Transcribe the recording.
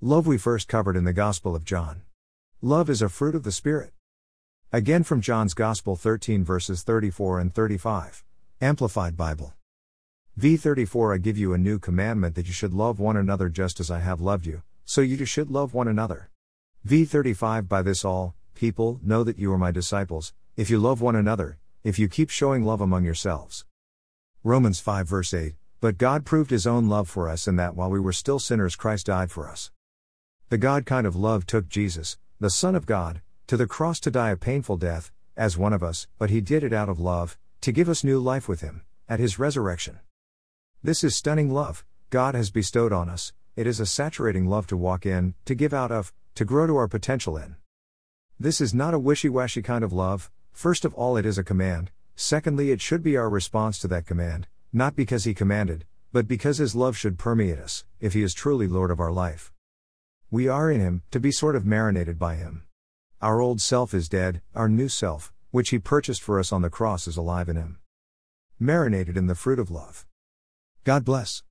Love we first covered in the Gospel of John. Love is a fruit of the Spirit. Again from John's Gospel 13 verses 34 and 35. Amplified Bible. V34 I give you a new commandment that you should love one another just as I have loved you, so you should love one another. V35 By this all, people, know that you are my disciples, if you love one another, if you keep showing love among yourselves. Romans 5 verse 8 But God proved his own love for us in that while we were still sinners Christ died for us. The God kind of love took Jesus, the Son of God, to the cross to die a painful death, as one of us, but he did it out of love, to give us new life with him, at his resurrection. This is stunning love, God has bestowed on us, it is a saturating love to walk in, to give out of, to grow to our potential in. This is not a wishy washy kind of love, first of all, it is a command, secondly, it should be our response to that command, not because he commanded, but because his love should permeate us, if he is truly Lord of our life. We are in him, to be sort of marinated by him. Our old self is dead, our new self, which He purchased for us on the cross, is alive in Him. Marinated in the fruit of love. God bless.